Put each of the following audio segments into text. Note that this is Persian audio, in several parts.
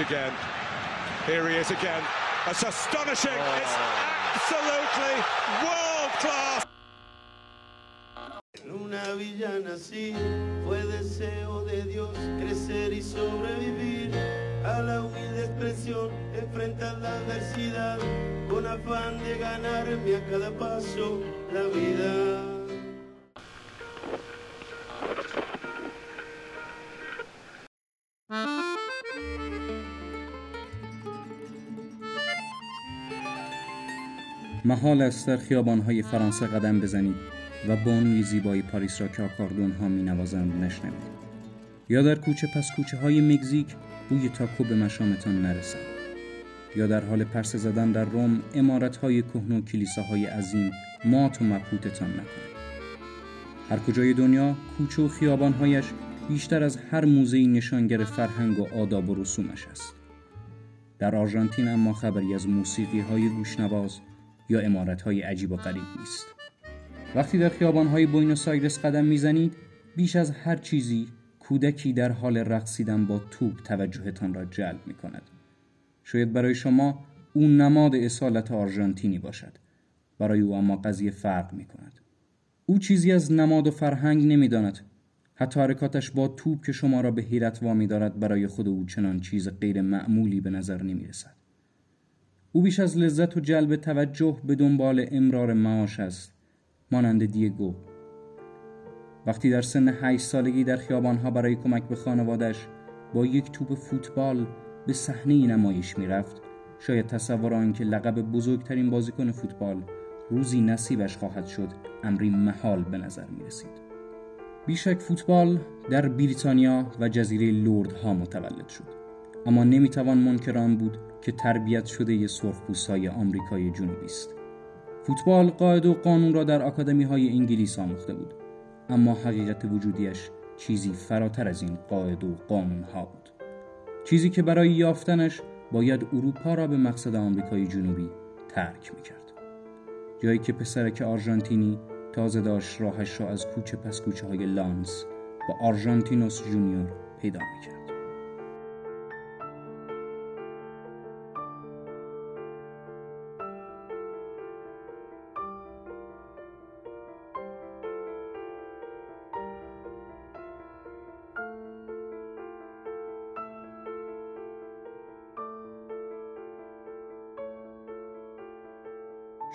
And here he is again. Here he is again. That's astonishing. Oh. It's absolutely world class. En una villa nací, fue deseo de Dios crecer y sobrevivir a la humilde expresión, enfrentar la adversidad con afán de ganarme a cada paso la vida. محال است در خیابانهای فرانسه قدم بزنید و بانوی زیبای پاریس را که آکاردون ها می نوازند نشنوید. یا در کوچه پس کوچه های مگزیک بوی تاکو به مشامتان نرسد. یا در حال پرسه زدن در روم امارت های کهن و کلیساهای عظیم مات و مبهوتتان نکند هر کجای دنیا کوچه و خیابانهایش بیشتر از هر موزه نشانگر فرهنگ و آداب و رسومش است. در آرژانتین اما خبری از موسیقی های گوشنواز یا امارت های عجیب و غریب نیست وقتی در خیابان های بوینوس آیرس قدم می‌زنید بیش از هر چیزی کودکی در حال رقصیدن با توپ توجهتان را جلب می کند. شاید برای شما او نماد اصالت آرژانتینی باشد. برای او اما قضیه فرق می کند. او چیزی از نماد و فرهنگ نمی داند. حتی حرکاتش با توپ که شما را به حیرت وامی دارد برای خود او چنان چیز غیر معمولی به نظر نمی رسد. او بیش از لذت و جلب توجه به دنبال امرار معاش است مانند دیگو وقتی در سن 8 سالگی در خیابانها برای کمک به خانوادش با یک توپ فوتبال به صحنه نمایش می‌رفت شاید تصور آنکه لقب بزرگترین بازیکن فوتبال روزی نصیبش خواهد شد امری محال به نظر می رسید. بیشک فوتبال در بریتانیا و جزیره لورد ها متولد شد اما نمی‌توان منکران بود که تربیت شده ی های آمریکای جنوبی است. فوتبال قاعده و قانون را در آکادمی های انگلیس آموخته بود. اما حقیقت وجودیش چیزی فراتر از این قاعده و قانون ها بود. چیزی که برای یافتنش باید اروپا را به مقصد آمریکای جنوبی ترک می‌کرد. جایی که پسرک آرژانتینی تازه داشت راهش را از کوچه پس کوچه های لانس و آرژانتینوس جونیور پیدا می‌کرد.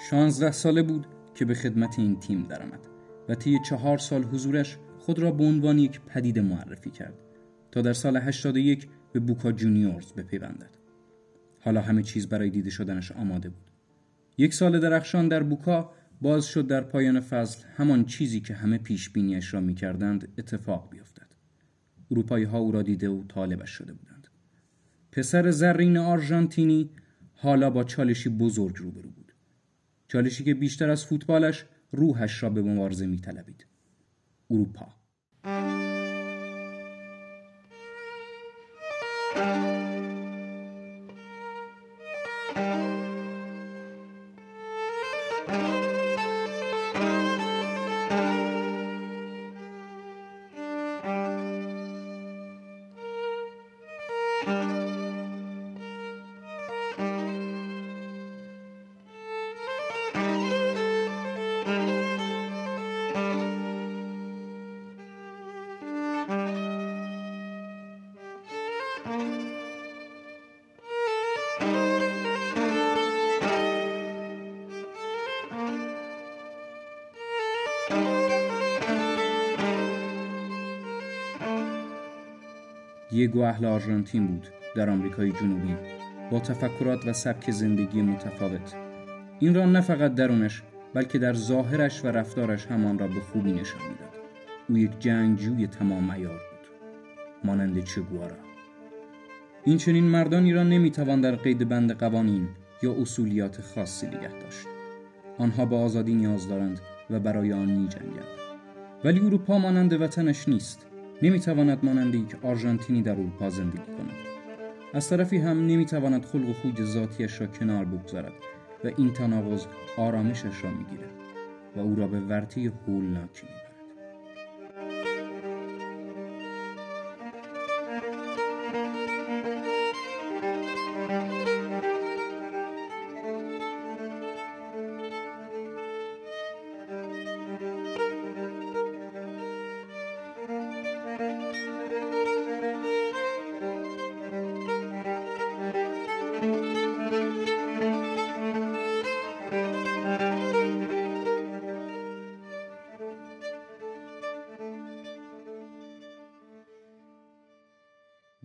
شانزده ساله بود که به خدمت این تیم درآمد و طی چهار سال حضورش خود را به عنوان یک پدیده معرفی کرد تا در سال 81 به بوکا جونیورز بپیوندد. حالا همه چیز برای دیده شدنش آماده بود. یک سال درخشان در بوکا باز شد در پایان فصل همان چیزی که همه پیش بینیش را می‌کردند اتفاق بیفتد. اروپایی ها او را دیده و طالبش شده بودند. پسر زرین آرژانتینی حالا با چالشی بزرگ روبرو بود. چالشی که بیشتر از فوتبالش روحش را به مبارزه میطلبید. اروپا دیگو اهل آرژانتین بود در آمریکای جنوبی با تفکرات و سبک زندگی متفاوت. این را نه فقط درونش بلکه در ظاهرش و رفتارش همان را به خوبی نشان می‌داد. او یک جنگجوی تمام عیار بود. مانند چگوارا. این چنین مردانی را نمی‌توان در قید بند قوانین یا اصولیات خاصی نگه داشت. آنها به آزادی نیاز دارند و برای آن می جنگند. ولی اروپا مانند وطنش نیست. نمی‌تواند مانند یک آرژانتینی در اروپا زندگی کند. از طرفی هم نمی‌تواند خلق و خوی ذاتیش را کنار بگذارد و این تناقض آرامشش را می‌گیرد و او را به ورطه هولناکی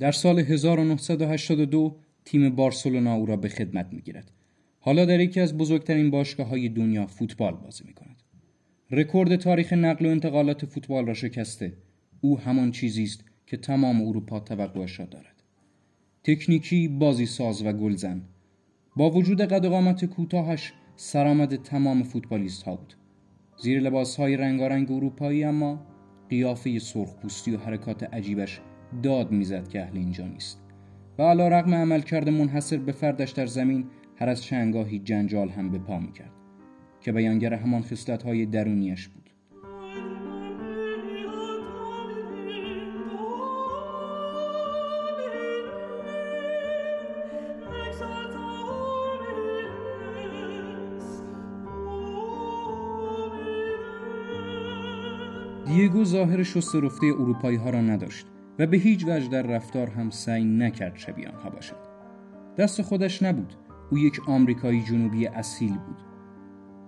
در سال 1982 تیم بارسلونا او را به خدمت می گیرد. حالا در یکی از بزرگترین باشگاه های دنیا فوتبال بازی می کند. رکورد تاریخ نقل و انتقالات فوتبال را شکسته. او همان چیزی است که تمام اروپا توقعش را دارد. تکنیکی، بازی ساز و گلزن. با وجود قد کوتاهش سرآمد تمام فوتبالیست ها بود. زیر لباس های رنگارنگ اروپایی اما قیافه سرخپوستی و حرکات عجیبش داد می‌زد که اهل اینجا نیست. و علا رقم عمل کرده منحصر به فردش در زمین هر از چنگاهی جنجال هم به پا می‌کرد که بیانگر همان خصلت های درونیش بود. دیگو ظاهر شست رفته اروپایی ها را نداشت. و به هیچ وجه در رفتار هم سعی نکرد شبیه آنها باشد. دست خودش نبود. او یک آمریکایی جنوبی اصیل بود.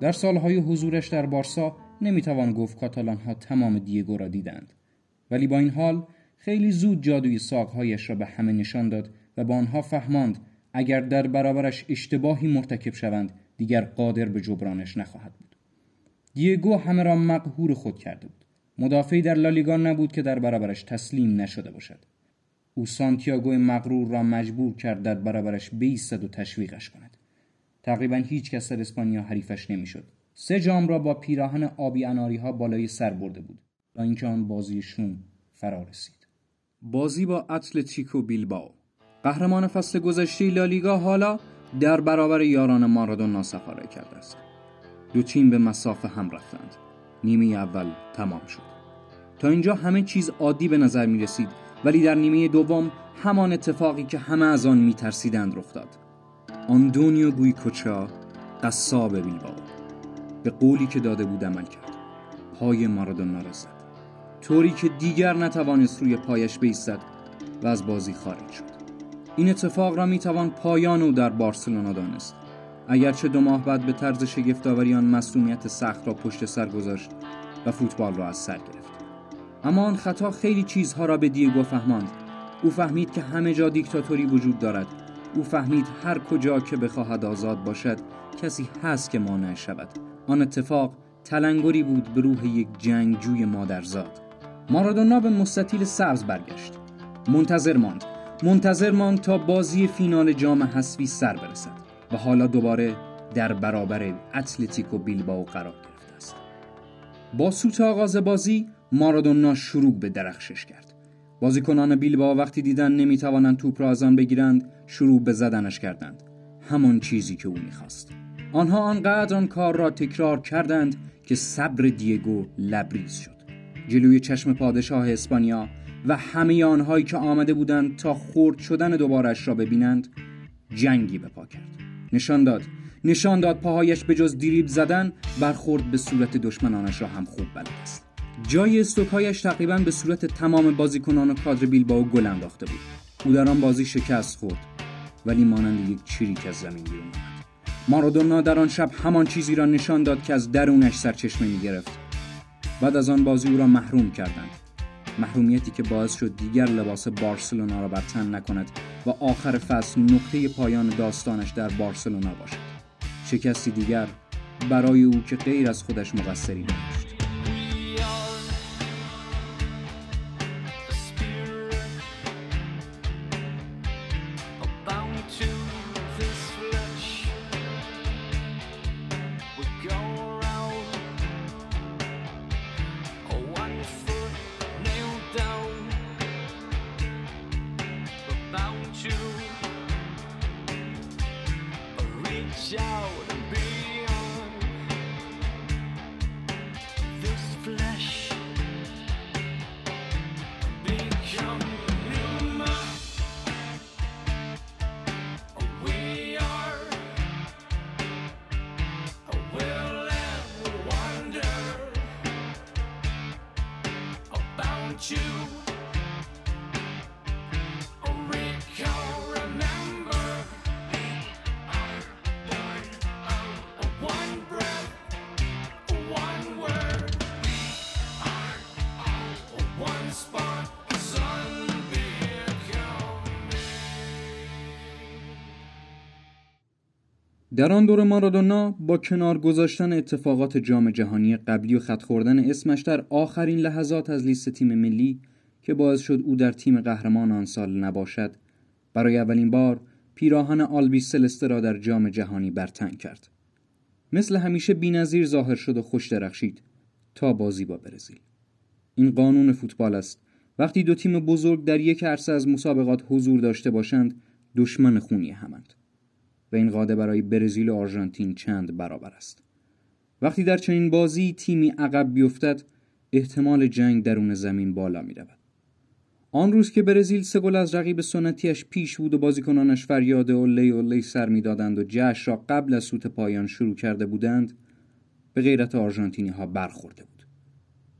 در سالهای حضورش در بارسا نمی‌توان گفت کاتالان ها تمام دیگو را دیدند. ولی با این حال خیلی زود جادوی ساقهایش را به همه نشان داد و با آنها فهماند اگر در برابرش اشتباهی مرتکب شوند دیگر قادر به جبرانش نخواهد بود. دیگو همه را مقهور خود کرده بود. مدافعی در لالیگا نبود که در برابرش تسلیم نشده باشد. او سانتیاگو مغرور را مجبور کرد در برابرش بیستد و تشویقش کند. تقریبا هیچ کس در اسپانیا حریفش نمی‌شد. سه جام را با پیراهن آبی اناری ها بالای سر برده بود تا اینکه آن بازی شوم فرا رسید. بازی با اتلتیکو بیلباو قهرمان فصل گذشته لالیگا حالا در برابر یاران مارادونا سفاره کرده است. دو تیم به مسافه هم رفتند. نیمه اول تمام شد. تا اینجا همه چیز عادی به نظر می رسید ولی در نیمه دوم همان اتفاقی که همه از آن می ترسیدند رخ داد. آندونیو گویکوچا قصاب بیلباو به قولی که داده بود عمل کرد. پای مارادونا را زد. طوری که دیگر نتوانست روی پایش بیستد و از بازی خارج شد. این اتفاق را می توان پایان او در بارسلونا دانست. اگرچه دو ماه بعد به طرز شگفتآوری آن مسئولیت سخت را پشت سر گذاشت و فوتبال را از سر گرفت. اما آن خطا خیلی چیزها را به دیگو فهماند. او فهمید که همه جا دیکتاتوری وجود دارد. او فهمید هر کجا که بخواهد آزاد باشد کسی هست که مانع شود. آن اتفاق تلنگری بود به روح یک جنگجوی مادرزاد. مارادونا به مستطیل سبز برگشت. منتظر ماند. منتظر ماند تا بازی فینال جام حذفی سر برسد. و حالا دوباره در برابر اتلتیکو بیلباو قرار گرفته است. با سوت آغاز بازی مارادونا شروع به درخشش کرد. بازیکنان بیلباو وقتی دیدن نمی‌توانند توپ را از آن بگیرند شروع به زدنش کردند. همان چیزی که او می‌خواست. آنها آنقدر آن کار را تکرار کردند که صبر دیگو لبریز شد. جلوی چشم پادشاه اسپانیا و همه آنهایی که آمده بودند تا خورد شدن دوبارش را ببینند جنگی به پا کرد. نشان داد. نشان داد پاهایش به جز دیریب زدن برخورد به صورت دشمنانش را هم خوب بلد است. جای استوکهایش تقریبا به صورت تمام بازیکنان و کادر بیلباو گل انداخته بود. او در آن بازی شکست خورد ولی مانند یک چریک از زمین بیرون آمد. مارادونا در آن شب همان چیزی را نشان داد که از درونش سرچشمه می گرفت. بعد از آن بازی او را محروم کردند. محرومیتی که باعث شد دیگر لباس بارسلونا را بر تن نکند و آخر فصل نقطه پایان داستانش در بارسلونا باشد. شکستی دیگر برای او که غیر از خودش مقصری نداشت tchau. در آن دور مارادونا با کنار گذاشتن اتفاقات جام جهانی قبلی و خط خوردن اسمش در آخرین لحظات از لیست تیم ملی که باعث شد او در تیم قهرمان آن سال نباشد برای اولین بار پیراهن آلبی سلسته را در جام جهانی برتن کرد. مثل همیشه بینظیر ظاهر شد و خوش درخشید تا بازی با برزیل. این قانون فوتبال است. وقتی دو تیم بزرگ در یک عرصه از مسابقات حضور داشته باشند دشمن خونی همند. و این قاعده برای برزیل و آرژانتین چند برابر است وقتی در چنین بازی تیمی عقب بیفتد احتمال جنگ درون زمین بالا می رود. آن روز که برزیل سه گل از رقیب سنتیش پیش بود و بازیکنانش فریاد اولی اولی سر می‌دادند و جشن را قبل از سوت پایان شروع کرده بودند به غیرت آرژانتینی ها برخورده بود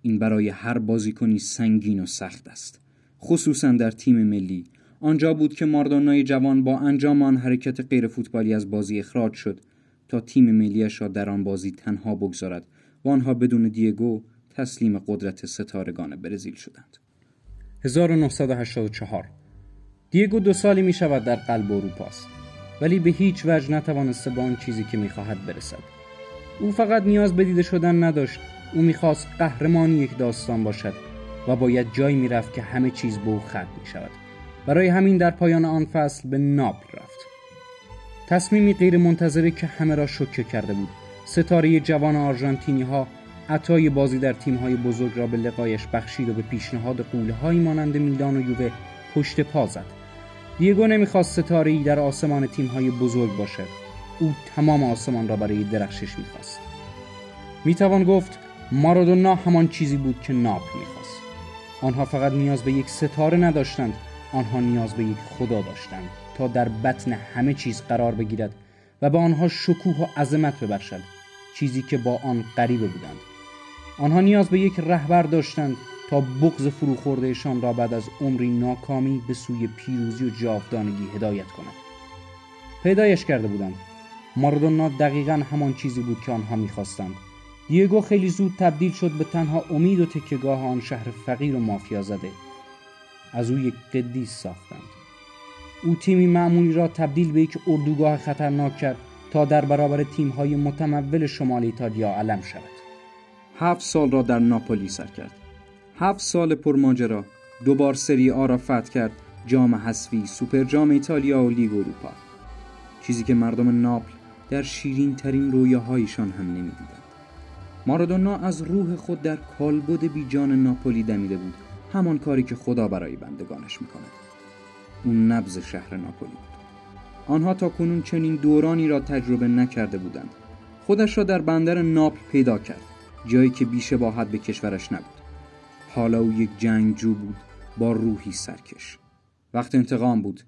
این برای هر بازیکنی سنگین و سخت است خصوصا در تیم ملی آنجا بود که ماردونای جوان با انجام آن حرکت غیر فوتبالی از بازی اخراج شد تا تیم ملیش را در آن بازی تنها بگذارد و آنها بدون دیگو تسلیم قدرت ستارگان برزیل شدند. 1984 دیگو دو سالی می شود در قلب اروپاست ولی به هیچ وجه نتوانسته به آن چیزی که می‌خواهد برسد. او فقط نیاز به دیده شدن نداشت. او می‌خواست قهرمانی یک داستان باشد و باید جایی می‌رفت که همه چیز به او ختم می شود. برای همین در پایان آن فصل به ناپل رفت. تصمیمی غیر منتظره که همه را شوکه کرده بود. ستاره جوان آرژانتینی ها عطای بازی در تیم‌های بزرگ را به لقایش بخشید و به پیشنهاد قولهایی مانند میلان و یووه پشت پا زد. دیگو نمی‌خواست ستاره در آسمان تیم‌های بزرگ باشد. او تمام آسمان را برای درخشش می‌خواست. می‌توان گفت مارادونا همان چیزی بود که ناپ می‌خواست. آنها فقط نیاز به یک ستاره نداشتند. آنها نیاز به یک خدا داشتند تا در بطن همه چیز قرار بگیرد و به آنها شکوه و عظمت ببخشد چیزی که با آن غریبه بودند. آنها نیاز به یک رهبر داشتند تا بغض فروخوردهشان را بعد از عمری ناکامی به سوی پیروزی و جاودانگی هدایت کند. پیدایش کرده بودند. مارادونا دقیقا همان چیزی بود که آنها می‌خواستند. دیگو خیلی زود تبدیل شد به تنها امید و تکیگاه آن شهر فقیر و مافیا زده. از او یک قدیس ساختند. او تیمی معمولی را تبدیل به یک اردوگاه خطرناک کرد تا در برابر تیم‌های متمول شمال ایتالیا علم شود. هفت سال را در ناپولی سر کرد. هفت سال پرماجرا دوبار سری آ را فتح کرد جام حذفی سوپر جام ایتالیا و لیگ اروپا. چیزی که مردم ناپل در شیرین ترین رویاهایشان هم نمی‌دیدند. مارادونا از روح خود در کالبد بیجان ناپولی دمیده بود. همان کاری که خدا برای بندگانش می‌کند. اون نبز شهر ناپولی بود. آنها تا کنون چنین دورانی را تجربه نکرده بودند. خودش را در بندر ناپل پیدا کرد جایی که بیشباهت به کشورش نبود. حالا او یک جنگجو بود با روحی سرکش. وقت انتقام بود.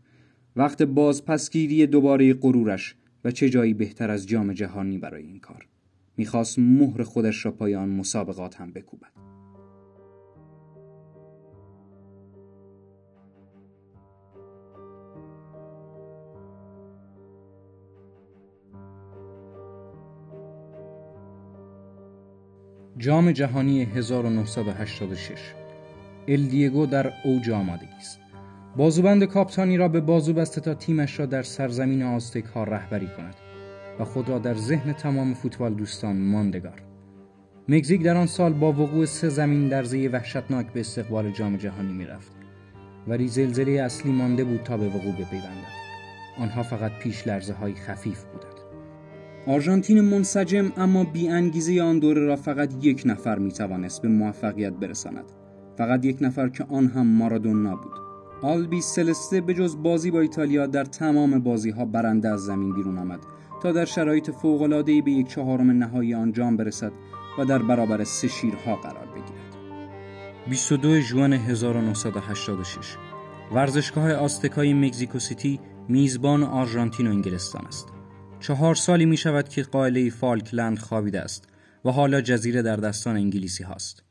وقت بازپسگیری دوباره غرورش و چه جایی بهتر از جام جهانی برای این کار. می‌خواست مهر خودش را پای آن مسابقات هم بکوبد. جام جهانی 1986 ال دیگو در اوج آمادگی است. بازوبند کاپتانی را به بازو بسته تا تیمش را در سرزمین آستک ها رهبری کند و خود را در ذهن تمام فوتبال دوستان ماندگار. مکزیک در آن سال با وقوع سه زمین درزه وحشتناک به استقبال جام جهانی می‌رفت. ولی زلزله اصلی مانده بود تا به وقوع بپیوندد. آنها فقط پیش لرزه های خفیف بودند. آرژانتین منسجم اما بی انگیزه آن دوره را فقط یک نفر می توانست به موفقیت برساند. فقط یک نفر که آن هم مارادونا بود. آلبی سلسته به جز بازی با ایتالیا در تمام بازی ها برنده از زمین بیرون آمد تا در شرایط فوق‌العاده‌ای به یک چهارم نهایی آنجام برسد و در برابر سه شیرها قرار بگیرد. 22 ژوئن 1986 ورزشگاه آستکای مکزیکو سیتی میزبان آرژانتین و انگلستان است. چهار سالی می شود که قائله فالکلند خوابیده است و حالا جزیره در دستان انگلیسی هاست.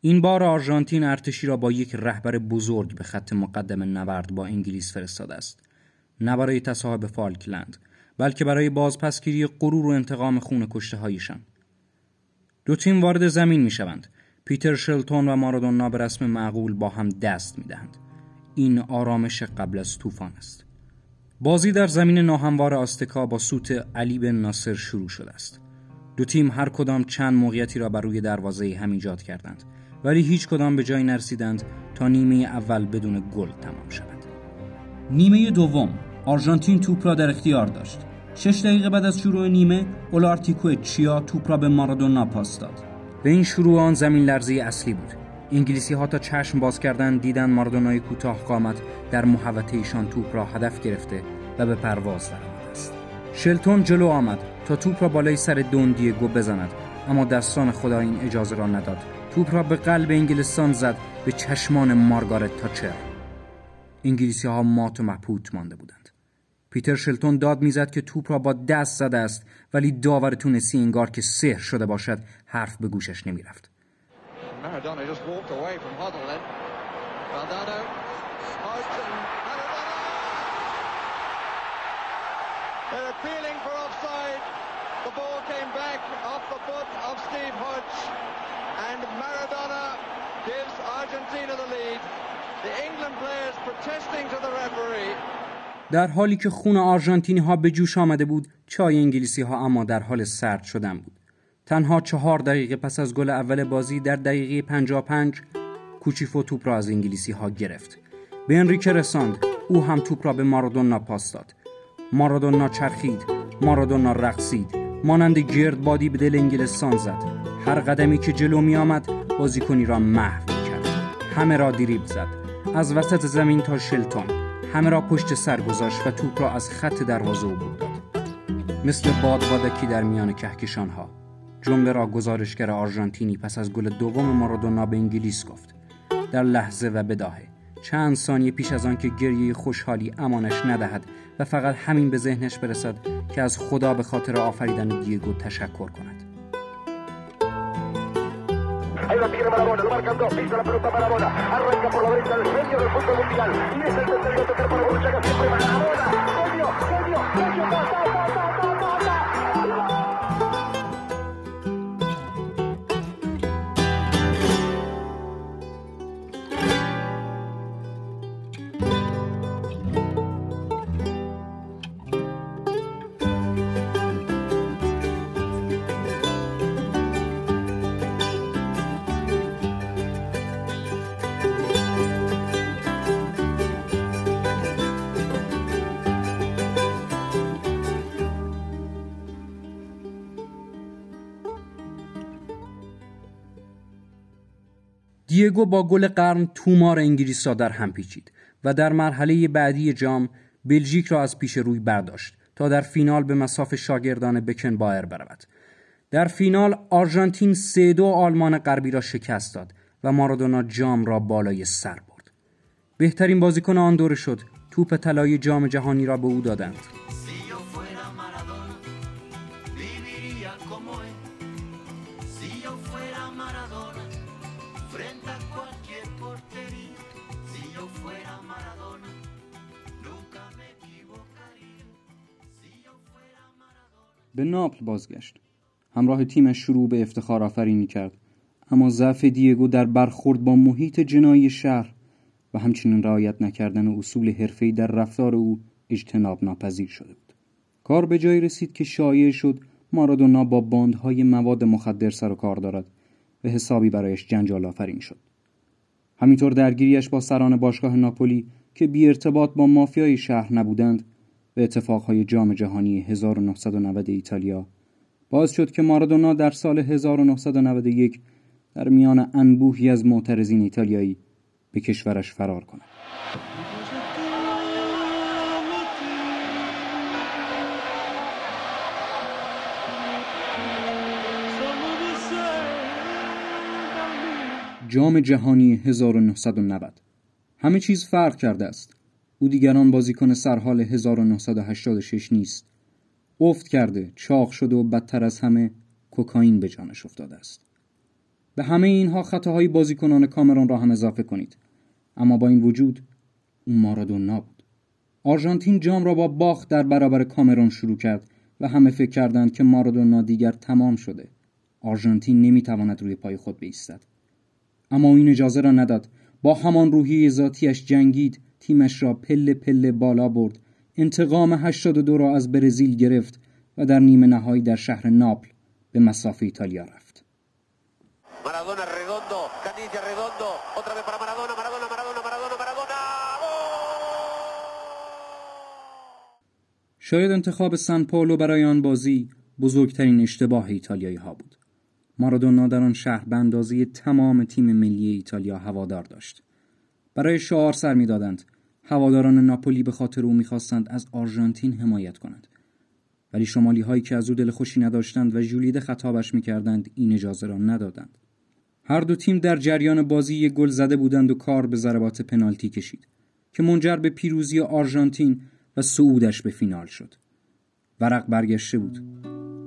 این بار آرژانتین ارتشی را با یک رهبر بزرگ به خط مقدم نبرد با انگلیس فرستاده است. نه برای تصاحب فالکلند بلکه برای بازپسگیری غرور و انتقام خون کشته هایشان. دو تیم وارد زمین می شوند. پیتر شلتون و مارادونا به رسم معقول با هم دست می دهند. این آرامش قبل از طوفان است. بازی در زمین ناهموار آستکا با سوت علی بن ناصر شروع شده است. دو تیم هر کدام چند موقعیتی را بر روی دروازه هم ایجاد کردند ولی هیچ کدام به جایی نرسیدند تا نیمه اول بدون گل تمام شود. نیمه دوم آرژانتین توپ را در اختیار داشت. شش دقیقه بعد از شروع نیمه اولارتیکو چیا توپ را به مارادونا پاس داد. به این شروع آن زمین لرزی اصلی بود. انگلیسی ها تا چشم باز کردن دیدن مارادونای کوتاه قامت در محوطه ایشان توپ را هدف گرفته و به پرواز درآمده است. شلتون جلو آمد تا توپ را بالای سر دون دیگو بزند اما دستان خدا این اجازه را نداد. توپ را به قلب انگلستان زد به چشمان مارگارت تاچر. انگلیسی ها مات و مپوت مانده بودند. پیتر شلتون داد می‌زد که توپ را با دست زده است ولی داور تونسی انگار که سحر شده باشد حرف به گوشش نمی‌رفت. Maradona just walked away from Hoddle then. Valdano and! They're appealing for offside. The ball came back off the foot of Steve Hodge and Maradona gives Argentina the lead. The England players protesting to the referee. در حالی که خون آرژانتینی ها به جوش آمده بود چای انگلیسی ها اما در حال سرد شدن بود تنها چهار دقیقه پس از گل اول بازی در دقیقه 55 کوچیفو توپ را از انگلیسی ها گرفت. به انریکه رساند او هم توپ را به مارادونا پاس داد. مارادونا چرخید مارادونا رقصید. مانند گردبادی به دل انگلستان زد. هر قدمی که جلو می آمد بازیکنی را محو کرد. همه را دیریب زد. از وسط زمین تا شلتون. همه را پشت سر گذاشت و توپ را از خط دروازه عبور داد. مثل باد بادکی در میان کهکشان ها جمله را گزارشگر آرژانتینی پس از گل دوم مارادونا به انگلیس گفت در لحظه و بداهه چند ثانیه پیش از آن که گریه خوشحالی امانش ندهد و فقط همین به ذهنش برسد که از خدا به خاطر آفریدن دیگو تشکر کند Ahí la tiene Marabona, lo marcan dos, pisa la pelota Marabona, arranca por la derecha el sueño del fútbol mundial, y es el tercero tocar para Borruchaga siempre Marabona, genio, genio, genio, ta, دیگو با گل قرن تومار انگلیس را در هم پیچید و در مرحله بعدی جام بلژیک را از پیش روی برداشت تا در فینال به مساف شاگردان بکن بایر برود. در فینال آرژانتین سه دو آلمان غربی را شکست داد و مارادونا جام را بالای سر برد. بهترین بازیکن آن دوره شد. توپ طلای جام جهانی را به او دادند. به ناپل بازگشت. همراه تیمش شروع به افتخار آفرینی کرد. اما ضعف دیگو در برخورد با محیط جنایی شهر و همچنین رعایت نکردن اصول حرفه‌ای در رفتار او اجتناب ناپذیر شده بود. کار به جایی رسید که شایع شد مارادونا با باندهای مواد مخدر سر و کار دارد و حسابی برایش جنجال آفرین شد. همینطور درگیریش با سران باشگاه ناپولی که بی ارتباط با مافیای شهر نبودند به اتفاقهای جام جهانی 1990 ایتالیا باز شد که مارادونا در سال 1991 در میان انبوهی از معترضین ایتالیایی به کشورش فرار کند. جام جهانی 1990 همه چیز فرق کرده است. او دیگران بازیکن سرحال 1986 نیست. افت کرده چاق شده و بدتر از همه کوکائین به جانش افتاده است. به همه اینها خطاهای بازیکنان کامرون را هم اضافه کنید. اما با این وجود او مارادونا بود. آرژانتین جام را با باخت در برابر کامرون شروع کرد و همه فکر کردند که مارادونا دیگر تمام شده. آرژانتین نمی‌تواند روی پای خود بایستد اما این اجازه را نداد. با همان روحیه ذاتیش جنگید تیمش را پله پله بالا برد انتقام 82 را از برزیل گرفت و در نیمه نهایی در شهر ناپل به مسافه ایتالیا رفت. شاید انتخاب سان پائولو برای آن بازی بزرگترین اشتباه ایتالیایی ها بود. مارادونا در آن شهر به اندازه تمام تیم ملی ایتالیا هوادار داشت. برای شعار سر می‌دادند هواداران ناپولی به خاطر او می‌خواستند از آرژانتین حمایت کنند. ولی شمالی هایی که از او دل خوشی نداشتند و ژولیده خطابش می‌کردند این اجازه را ندادند. هر دو تیم در جریان بازی یک گل زده بودند و کار به ضربات پنالتی کشید که منجر به پیروزی آرژانتین و صعودش به فینال شد. ورق برگشته بود.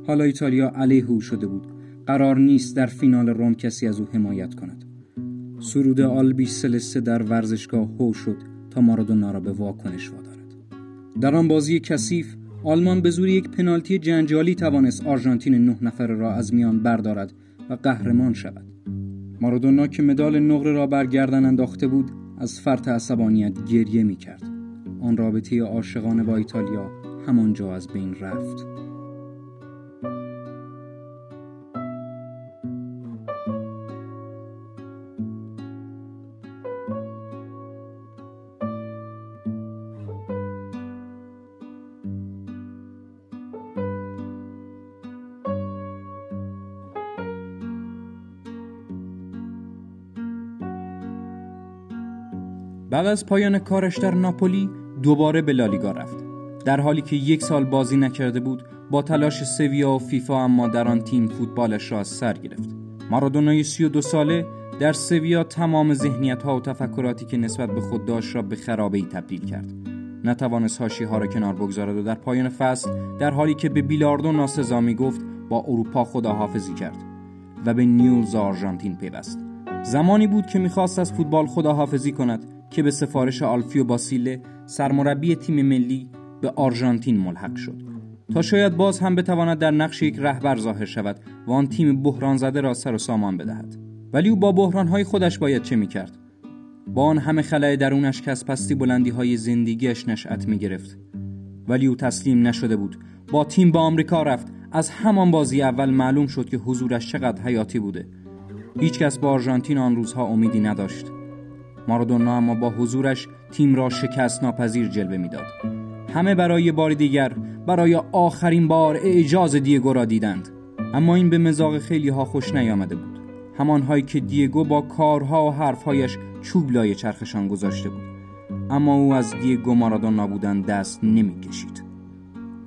حالا ایتالیا علیه او شده بود. قرار نیست در فینال روم کسی از او حمایت کند. سرود آلبی سلسته در ورزشگاه هو شد. مارادونا را به واکنش وادارد. در آن بازی کثیف آلمان به زور یک پنالتی جنجالی توانست آرژانتین نه نفره را از میان بردارد و قهرمان شود. مارادونا که مدال نقره را بر گردن انداخته بود از فرط عصبانیت گریه می کرد آن رابطه عاشقانه با ایتالیا همانجا از بین رفت. بعد از پایان کارش در ناپولی دوباره به لالیگا رفت. در حالی که یک سال بازی نکرده بود با تلاش سویا و فیفا اما در آن تیم فوتبالش را از سر گرفت. مارادونای 32 ساله در سویا تمام ذهنیت ها و تفکراتی که نسبت به خود داشت را به خرابه ای تبدیل کرد. نتوانست هاشی ها را کنار بگذارد و در پایان فصل در حالی که به بیلاردو ناسزا می گفت با اروپا خداحافظی کرد و به نیولز آرژانتین پیوست. زمانی بود که می‌خواست از فوتبال خداحافظی کند. که به سفارش آلفیو باسیله سرمربی تیم ملی به آرژانتین ملحق شد. تا شاید باز هم بتواند در نقش یک رهبر ظاهر شود و آن تیم بحران زده را سر و سامان بدهد. ولی او با بحرانهای خودش باید چه می‌کرد؟ با آن همه خلای درونش که از پستی بلندی های زندگیش نشأت می گرفت ولی او تسلیم نشده بود. با تیم به آمریکا رفت. از همان بازی اول معلوم شد که حضورش چقدر حیاتی بوده. هیچکس با آرژانتین آن روزها امیدی نداشت. مارادونا اما با حضورش تیم را شکست ناپذیر جلوه می‌داد. همه برای بار دیگر برای آخرین بار اعجاز دیگو را دیدند. اما این به مزاق خیلی ها خوش نیامده بود. همانهایی که دیگو با کارها و حرفهایش چوب لای چرخشان گذاشته بود. اما او از دیگو مارادونا بودن دست نمی‌کشید.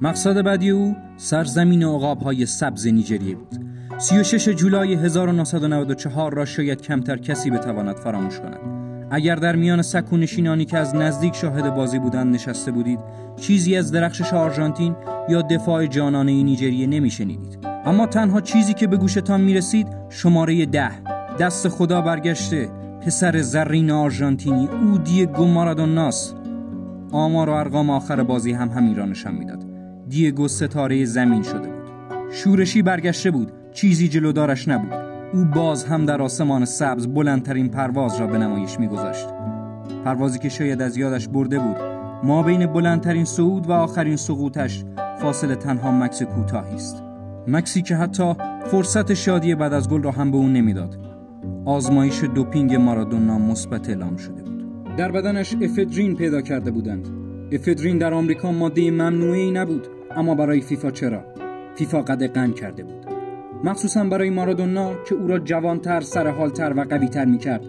مقصد بعدی او سرزمین های سبز نیجریه بود. 36 جولای 1994 را شاید کمتر کسی بتواند فراموش کند. اگر در میان سکونشینانی که از نزدیک شاهد بازی بودند نشسته بودید چیزی از درخشش آرژانتین یا دفاع جانانه نیجریه نمیشنیدید. اما تنها چیزی که به گوشتان می‌رسید شماره ده. دست خدا برگشته. پسر زرین آرژانتینی او دیگو مارادوناس آمار و ارقام آخر بازی هم همین را نشان می‌داد. دیگو ستاره زمین شده بود. شورشی برگشته بود. چیزی جلودارش نبود. او باز هم در آسمان سبز بلندترین پرواز را به نمایش میگذاشت. پروازی که شاید از یادش برده بود ما بین بلندترین صعود و آخرین سقوطش فاصله تنها مکس کوتاهی است. مکسی که حتی فرصت شادی بعد از گل را هم به او نمی‌داد. آزمایش دوپینگ مارادونا مثبت اعلام شده بود. در بدنش افدرین پیدا کرده بودند. افدرین در آمریکا ماده ممنوعی نبود اما برای فیفا چرا؟ فیفا قد کرده بود. مخصوصا برای مارادونا که او را جوانتر، سرحالتر و قویتر می کرد.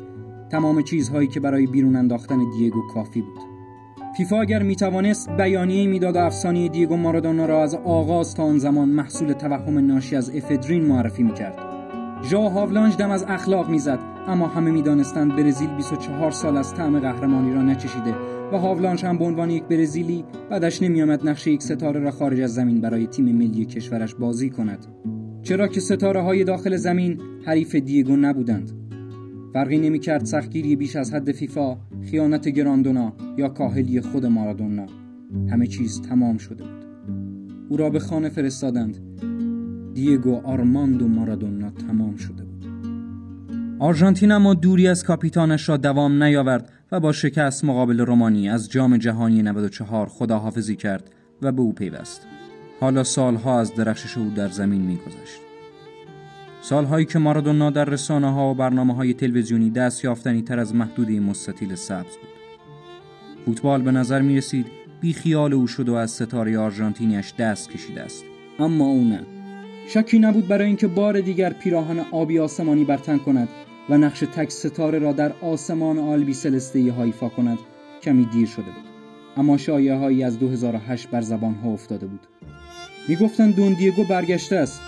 تمام چیزهایی که برای بیرون انداختن دیگو کافی بود. فیفا اگر می توانست بیانیه می‌داد افسانه دیگو مارادونا را از آغاز تا آن زمان محصول توهم ناشی از افدرین معرفی می کرد. ژا هاولانج دم از اخلاق می‌زد اما همه می‌دانستند برزیل 24 سال از طعم قهرمانی را نچشیده و هاولانج هم به عنوان یک برزیلی بعدش نمیآمد نقش یک ستاره را خارج از زمین برای تیم ملی کشورش بازی کند چرا که ستاره های داخل زمین حریف دیگو نبودند. فرقی نمی کرد سختگیری بیش از حد فیفا خیانت گراندونا یا کاهلی خود مارادونا. همه چیز تمام شده بود. او را به خانه فرستادند. دیگو آرماندو مارادونا تمام شده بود. آرژانتین اما دوری از کاپیتانش را دوام نیاورد و با شکست مقابل رومانی از جام جهانی 94 خداحافظی کرد و به او پیوست. حالا سالها از درخشش او در زمین میگذشت. سالهایی که مارادونا در رسانه ها و برنامه های تلویزیونی دست یافتنی تر از محدوده مستطیل سبز بود. فوتبال به نظر می رسید بی خیال او شد و از ستاره آرژانتینیش دست کشیده است. اما او نه. شکی نبود برای اینکه بار دیگر پیراهن آبی آسمانی برتن کند و نقش تک ستاره را در آسمان آلبی سلسته هایفا کند کمی دیر شده بود اما شایعه هایی از 2008 بر زبان ها افتاده بود. می‌گفتند دون دیگو برگشته است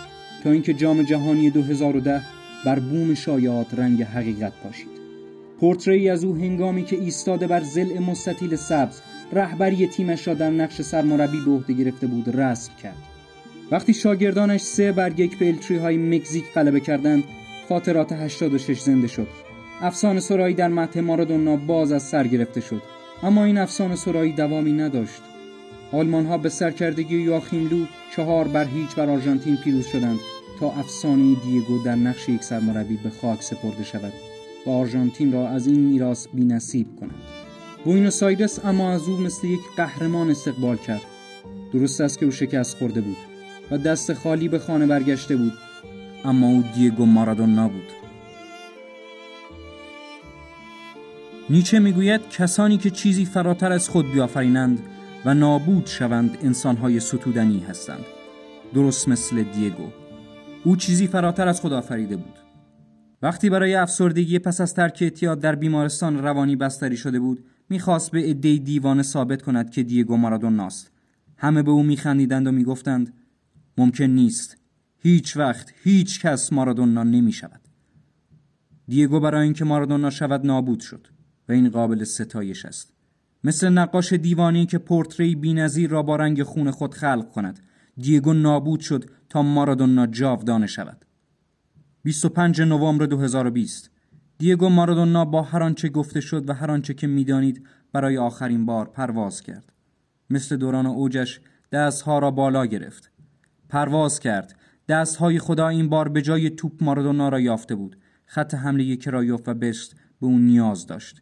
تا اینکه جام جهانی 2010 بر بوم شایعات رنگ حقیقت پاشید. پورتری از او هنگامی که ایستاده بر زل مستطیل سبز رهبری تیمش را در نقش سرمربی به عهده گرفته بود رسم کرد. وقتی شاگردانش سه بر یک پلتری های مکزیک غلبه کردند خاطرات 86 زنده شد. افسانه سرایی در مته مارادونا باز از سر گرفته شد. اما این افسانه سرایی دوامی نداشت. آلمان ها به سرکردگی یواخیم لو چهار بر هیچ بر آرژانتین پیروز شدند تا افسانه دیگو در نقش یک سرمربی به خاک سپرده شود و آرژانتین را از این میراث بینصیب کند. بوینوس آیرس اما از او مثل یک قهرمان استقبال کرد. درست است که او شکست خورده بود و دست خالی به خانه برگشته بود اما او دیگو مارادونا بود. نیچه می‌گوید کسانی که چیزی فراتر از خود بیافرینند و نابود شوند انسانهای ستودنی هستند. درست مثل دیگو. او چیزی فراتر از خود آفریده بود. وقتی برای افسردگی پس از ترک اعتیاد در بیمارستان روانی بستری شده بود می‌خواست به عده دیوانه ثابت کند که دیگو مارادوناست. همه به او میخندیدند و می‌گفتند ممکن نیست. هیچ وقت هیچ کس مارادونا نمی شود دیگو برای اینکه مارادونا شود نابود شد. و این قابل ستایش است. مثل نقاش دیوانی که پورتری بینظیر را با رنگ خون خود خلق کند. دیگو نابود شد تا مارادونا جاودانه شود. 25 نوامبر 2020 دیگو مارادونا با هر آنچه گفته شد و هر آنچه که می‌دانید برای آخرین بار پرواز کرد. مثل دوران اوجش دستها را بالا گرفت. پرواز کرد. دستهای خدا این بار به جای توپ مارادونا را یافته بود. خط حمله کرایوف و بست به اون نیاز داشت.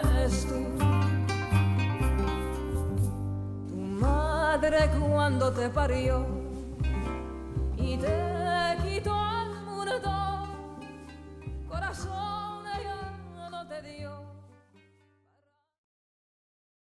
cuando te parió y te quitó al mundo, corazón ella no te dio.